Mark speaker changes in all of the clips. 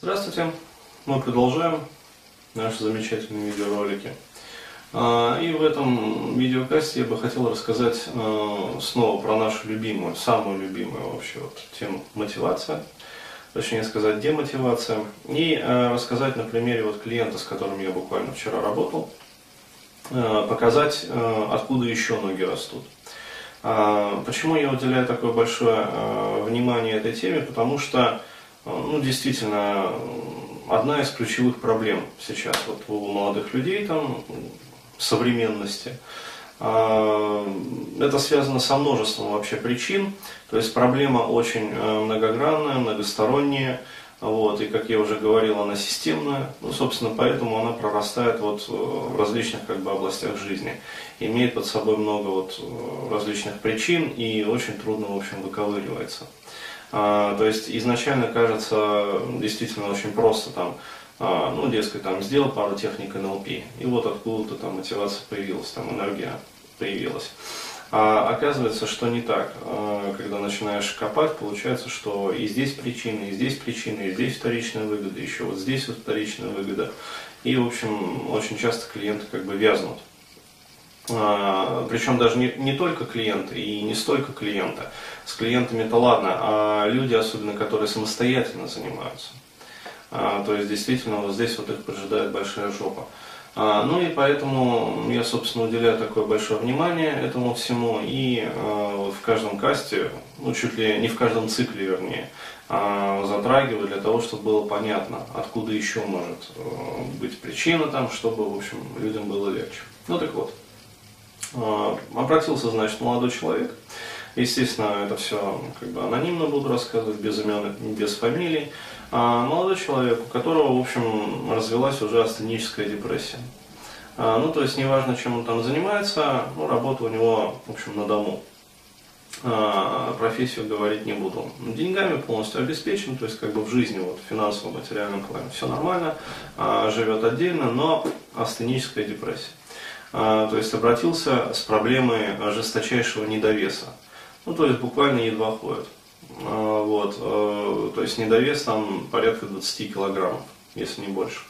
Speaker 1: Здравствуйте! Мы продолжаем наши замечательные видеоролики. А, и в этом видеокасте я бы хотел рассказать а, снова про нашу любимую, самую любимую вообще вот тему мотивация, точнее сказать демотивация, и а, рассказать на примере вот клиента, с которым я буквально вчера работал, показать, откуда еще ноги растут. Почему я уделяю такое большое внимание этой теме? Потому что ну, действительно, одна из ключевых проблем сейчас вот у молодых людей там современности. А, это связано со множеством вообще причин, то есть проблема очень э, многогранная, многосторонняя, вот, и как я уже говорил, она системная, ну, собственно, поэтому она прорастает вот э, в различных как бы, областях жизни, имеет под собой много вот э, различных причин и очень трудно, в общем, выковыривается. А, то есть изначально кажется действительно очень просто там, а, ну, дескать, там сделал пару техник НЛП, и вот откуда-то там мотивация появилась, там энергия появилась. А оказывается, что не так. А, когда начинаешь копать, получается, что и здесь причины, и здесь причины, и здесь вторичная выгода, еще вот здесь вот вторичная выгода. И, в общем, очень часто клиенты как бы вязнут. А, Причем даже не, не только клиенты и не столько клиента. С клиентами это ладно, а люди, особенно которые самостоятельно занимаются. А, то есть действительно вот здесь вот их поджидает большая жопа. А, ну и поэтому я, собственно, уделяю такое большое внимание этому всему. И в каждом касте, ну чуть ли не в каждом цикле, вернее, затрагиваю для того, чтобы было понятно, откуда еще может э, быть причина там, чтобы, в общем, людям было легче. Ну так вот. А, обратился, значит, молодой человек. Естественно, это все как бы анонимно буду рассказывать, без имен, без фамилий. А молодой человек, у которого, в общем, развелась уже астеническая депрессия. А, ну, то есть, неважно, чем он там занимается, ну, работа у него, в общем, на дому. А, профессию говорить не буду. Деньгами полностью обеспечен, то есть, как бы в жизни, вот, в финансовом, материальном плане все нормально, а, живет отдельно, но астеническая депрессия. А, то есть обратился с проблемой жесточайшего недовеса. Ну, то есть буквально едва ходит. А, вот, э, то есть недовес там порядка 20 килограммов, если не больше.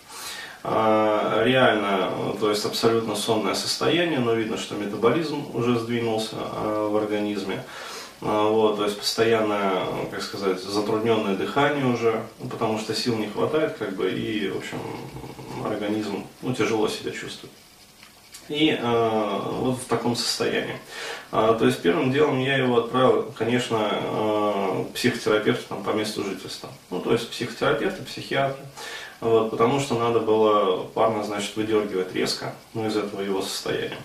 Speaker 1: А, реально, то есть абсолютно сонное состояние, но видно, что метаболизм уже сдвинулся в организме. Вот, то есть постоянное, как сказать, затрудненное дыхание уже, потому что сил не хватает, как бы, и, в общем, организм ну, тяжело себя чувствует и э, вот в таком состоянии. А, то есть первым делом я его отправил, конечно, э, психотерапевту там, по месту жительства. Ну, то есть психотерапевты, психиатры. Вот, потому что надо было парня, значит, выдергивать резко ну, из этого его состояния.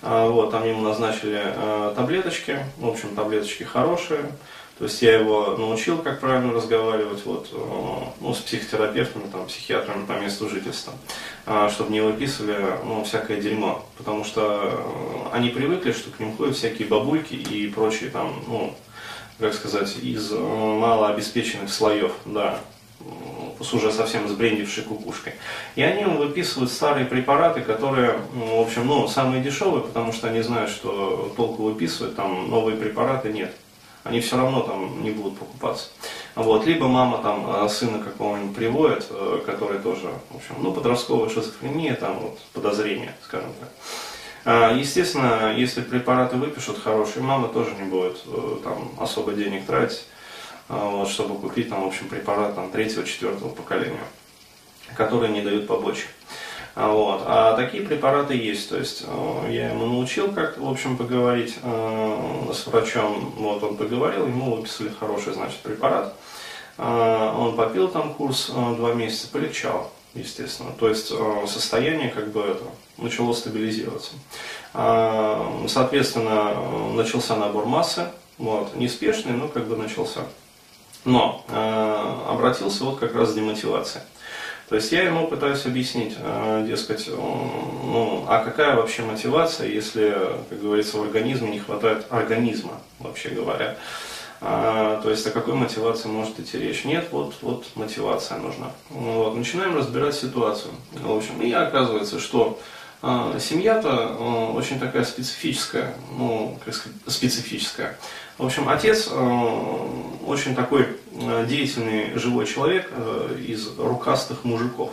Speaker 1: А, вот, там ему назначили э, таблеточки, в общем, таблеточки хорошие, то есть я его научил, как правильно разговаривать вот, э, ну, с психотерапевтами, там, психиатрами по месту жительства, а, чтобы не выписывали ну, всякое дерьмо. Потому что э, они привыкли, что к ним ходят всякие бабульки и прочие там, ну, как сказать, из э, малообеспеченных слоев, да, с уже совсем сбрендившей кукушкой. И они им выписывают старые препараты, которые, в общем, ну, самые дешевые, потому что они знают, что толку выписывать, там новые препараты нет они все равно там не будут покупаться. Вот. Либо мама там э, сына какого-нибудь приводит, э, который тоже, в общем, ну, подростковая шизофрения, там вот подозрение, скажем так. А, естественно, если препараты выпишут хорошие, мама тоже не будет э, там особо денег тратить, вот, чтобы купить там, в общем, препарат там, третьего, четвертого поколения, которые не дают побочек. А, вот. А такие препараты есть, то есть э, я ему научил как в общем, поговорить э, с врачом, вот он поговорил, ему выписали хороший, значит, препарат. Э, он попил там курс два месяца, полегчало, естественно. То есть состояние как бы это начало стабилизироваться. Соответственно, начался набор массы, вот, неспешный, но как бы начался. Но обратился вот как раз с демотивацией. То есть я ему пытаюсь объяснить, э, дескать, ну, а какая вообще мотивация, если, как говорится, в организме не хватает организма, вообще говоря. А, то есть о какой мотивации может идти речь? Нет, вот, вот мотивация нужна. Вот, начинаем разбирать ситуацию. В общем, и оказывается, что а, семья-то а, очень такая специфическая, ну, как сказать, специфическая. В общем, отец очень такой деятельный живой человек из рукастых мужиков,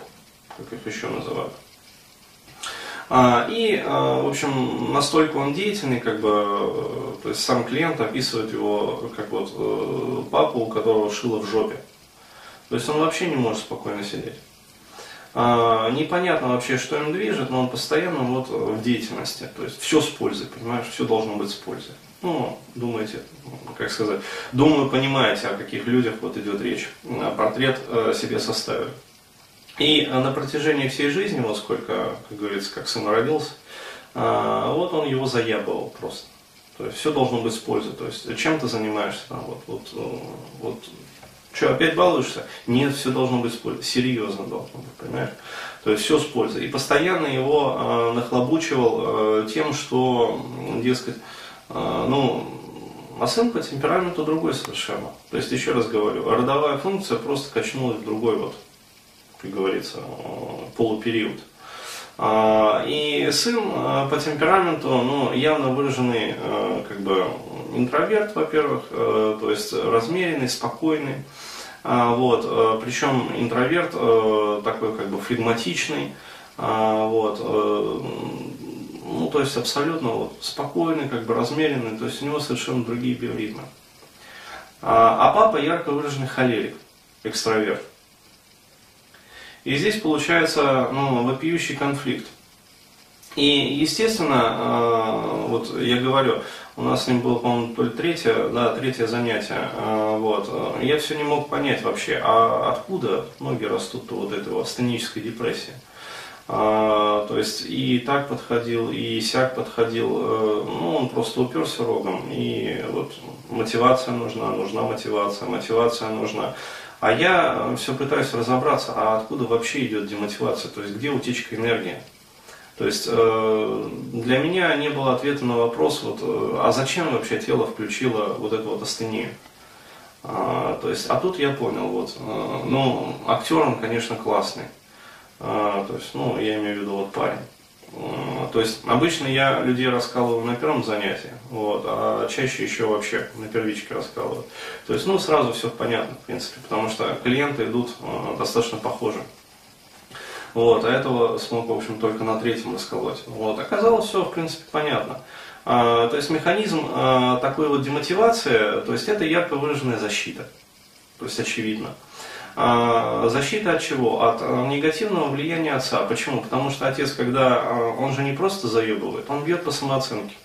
Speaker 1: как их еще называют. А, и, а, в общем, настолько он деятельный, как бы, э, то есть сам клиент описывает его как вот э, папу, у которого шило в жопе. То есть он вообще не может спокойно сидеть. А, непонятно вообще, что им движет, но он постоянно вот в деятельности. То есть все с пользой, понимаешь, все должно быть с пользой. Ну, думаете, как сказать, думаю, понимаете, о каких людях вот идет речь. Портрет э, себе составили. И на протяжении всей жизни, вот сколько, как говорится, как сын родился, а, вот он его заябывал просто. То есть все должно быть с пользой. То есть чем ты занимаешься там, вот, вот, э, вот что, опять балуешься? Нет, все должно быть с пользой. Серьезно должно быть, понимаешь? То есть все с пользой. И постоянно его э, нахлобучивал э, тем, что, дескать, э, ну, а сын по темпераменту другой совершенно. То есть, еще раз говорю, родовая функция просто качнулась в другой вот как говорится, полупериод. А, и сын а, по темпераменту, ну, явно выраженный, а, как бы, интроверт, во-первых, то есть размеренный, спокойный. Вот, причем интроверт такой, как бы, флегматичный, вот, ну, то есть абсолютно вот, спокойный, как бы размеренный, то есть у него совершенно другие биоритмы. А папа ярко выраженный холерик, экстраверт. И здесь получается ну, вопиющий конфликт. И, естественно, э, вот я говорю, у нас с ним было, по-моему, то ли третье, да, третье занятие, э, вот, я все не мог понять вообще, а откуда ноги растут этой вот астенической депрессии. А, то есть и так подходил, и сяк подходил, э, ну, он просто уперся рогом, и вот мотивация нужна, нужна мотивация, мотивация нужна. А я все пытаюсь разобраться, а откуда вообще идет демотивация, то есть где утечка энергии. То есть э, для меня не было ответа на вопрос, вот, э, а зачем вообще тело включило вот эту вот астению. А, то есть, а тут я понял, вот, э, ну, актер он, конечно, классный. А, то есть, ну, я имею в виду вот парень. То есть обычно я людей раскалываю на первом занятии, вот, а чаще еще вообще на первичке раскалываю. То есть, ну, сразу все понятно, в принципе, потому что клиенты идут э, достаточно похожи. Вот, а этого смог, в общем, только на третьем расколоть. Вот, оказалось все, в принципе, понятно. А, то есть механизм а, такой вот демотивации, то есть это ярко выраженная защита. То есть очевидно. А, защита от чего? От а, негативного влияния отца. Почему? Потому что отец, когда а, он же не просто заебывает, он бьет по самооценке.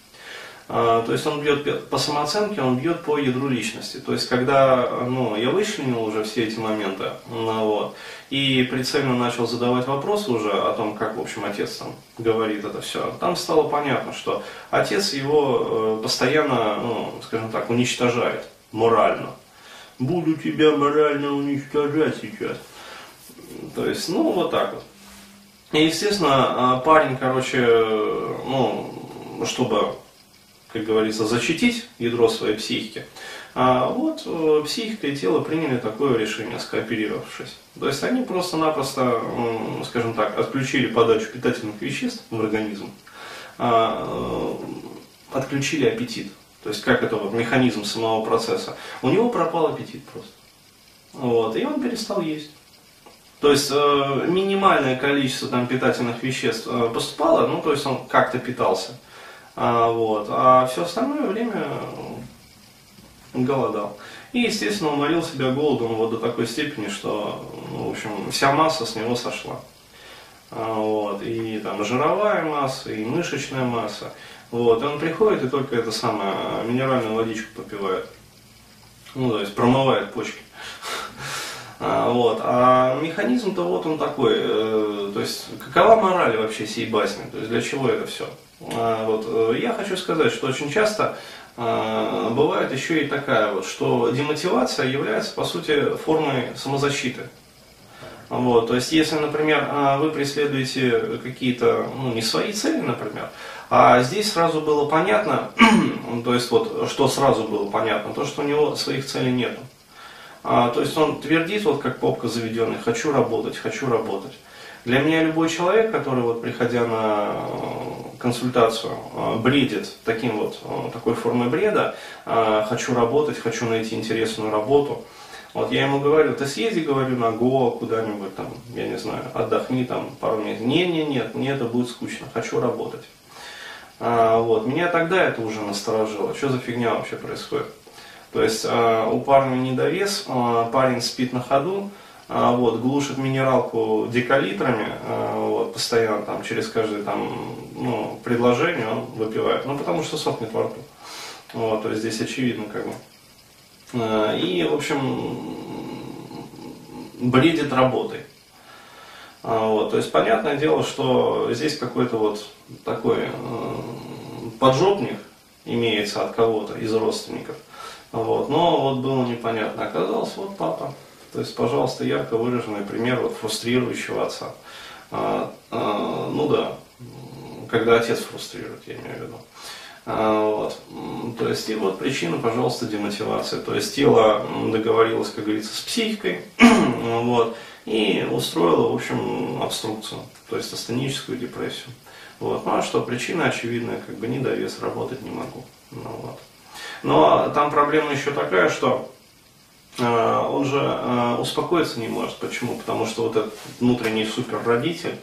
Speaker 1: То есть он бьет по самооценке, он бьет по ядру личности. То есть когда ну, я вычленил уже все эти моменты, ну, вот, и прицельно начал задавать вопросы уже о том, как, в общем, отец там говорит это все, там стало понятно, что отец его э, постоянно, ну, скажем так, уничтожает морально буду тебя морально уничтожать сейчас. То есть, ну, вот так вот. И, естественно, а, парень, короче, ну, чтобы, как говорится, защитить ядро своей психики, а вот э, психика и тело приняли такое решение, скооперировавшись. То есть они просто-напросто, скажем так, отключили подачу питательных веществ в организм, а, э, отключили аппетит. То есть как это вот механизм самого процесса. У него пропал аппетит просто. Вот, и он перестал есть. То есть э, минимальное количество там, питательных веществ э, поступало, ну то есть он как-то питался. А, вот, а все остальное время голодал. И, естественно, уморил себя голодом вот до такой степени, что, ну, в общем, вся масса с него сошла. А, вот, и там жировая масса, и мышечная масса. Вот, и он приходит и только это самое, минеральную водичку попивает. Ну, то есть промывает почки. А, вот. А механизм-то вот он такой. Э, то есть, какова мораль вообще сей басни? То есть, для чего это все? А, вот. Э, я хочу сказать, что очень часто а, бывает еще и такая вот, что демотивация является, по сути, формой самозащиты. Вот, то есть, если, например, а, вы преследуете какие-то, ну, не свои цели, например, а здесь сразу было понятно, то есть вот, что сразу было понятно, то, что у него своих целей нету. А, то есть он твердит, вот как попка заведенный, хочу работать, хочу работать. Для меня любой человек, который вот приходя на э, консультацию, э, бредит таким вот, э, такой формой бреда, хочу работать, хочу найти интересную работу, Вот я ему говорю, ты съезди, говорю, на Гоа куда-нибудь там, я не знаю, отдохни там пару месяцев. Не, не, нет, мне это будет скучно, хочу работать. А, вот, меня тогда это уже насторожило, что за фигня вообще происходит. То есть а, у парня недовес, а, парень спит на ходу, а, вот, глушит минералку декалитрами, а, вот, постоянно там через каждое там, ну, предложение он выпивает, ну потому что сохнет во рту. Вот, то есть здесь очевидно как бы. А, и, в общем, бредит работой. А, вот, то есть понятное дело, что здесь какой-то вот такой э, поджопник имеется от кого-то из родственников. Вот, но вот было непонятно. Оказалось, вот папа. То есть, пожалуйста, ярко выраженный пример вот фрустрирующего отца. А, а, ну да, когда отец фрустрирует, я имею в виду. А, вот. То есть, и вот причина, пожалуйста, демотивация. То есть, тело договорилось, как говорится, с психикой, вот, и устроило, в общем, обструкцию, то есть астеническую депрессию. Вот. Ну а что, причина очевидная, как бы недовес, работать не могу. Ну, вот. Но там проблема еще такая, что э, он же э, успокоиться не может. Почему? Потому что вот этот внутренний суперродитель,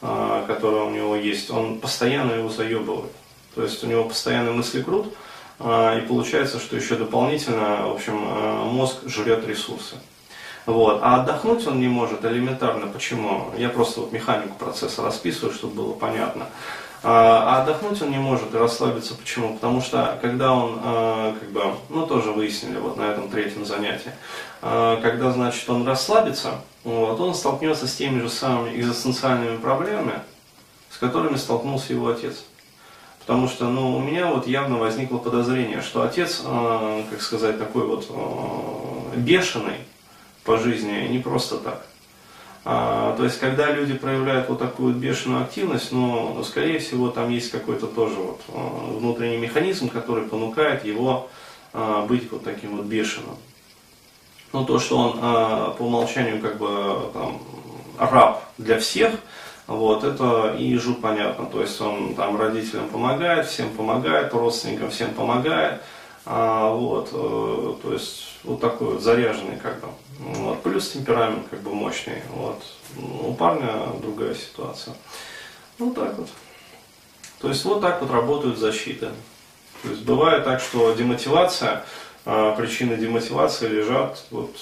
Speaker 1: который у него есть, он постоянно его заебывает. То есть у него постоянно мысли крут, и получается, что еще дополнительно, в общем, мозг жрет ресурсы. Вот. А отдохнуть он не может элементарно. Почему? Я просто вот механику процесса расписываю, чтобы было понятно. А, а отдохнуть он не может и расслабиться. Почему? Потому что когда он, как бы, ну тоже выяснили вот на этом третьем занятии, когда, значит, он расслабится, вот, он столкнется с теми же самыми экзистенциальными проблемами, с которыми столкнулся его отец. Потому что ну, у меня вот явно возникло подозрение, что отец, э, как сказать, такой вот э, бешеный по жизни, не просто так. А, то есть, когда люди проявляют вот такую бешеную активность, ну, скорее всего, там есть какой-то тоже вот э, внутренний механизм, который понукает его э, быть вот таким вот бешеным. Ну, то, что он э, по умолчанию как бы там, раб для всех – вот, это и ежу понятно. То есть он там родителям помогает, всем помогает, родственникам всем помогает. А, вот, э, то есть вот такой вот заряженный как бы. Вот, плюс темперамент как бы мощный. Вот. У парня другая ситуация. Ну так вот. То есть вот так вот работают защиты. То есть бывает так, что демотивация, а, причины демотивации лежат вот,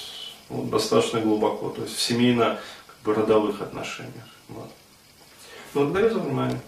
Speaker 1: вот достаточно глубоко, то есть в семейно-родовых отношениях. Вот. Благодарю за внимание.